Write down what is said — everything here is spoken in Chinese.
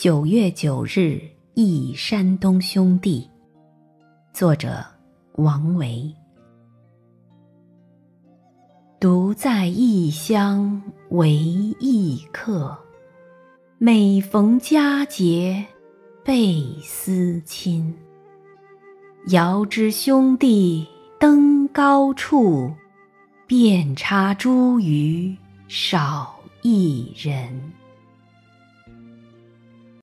九月九日忆山东兄弟。作者王维。独在异乡为异客每逢佳节倍思亲。遥知兄弟登高处遍插茱萸少一人。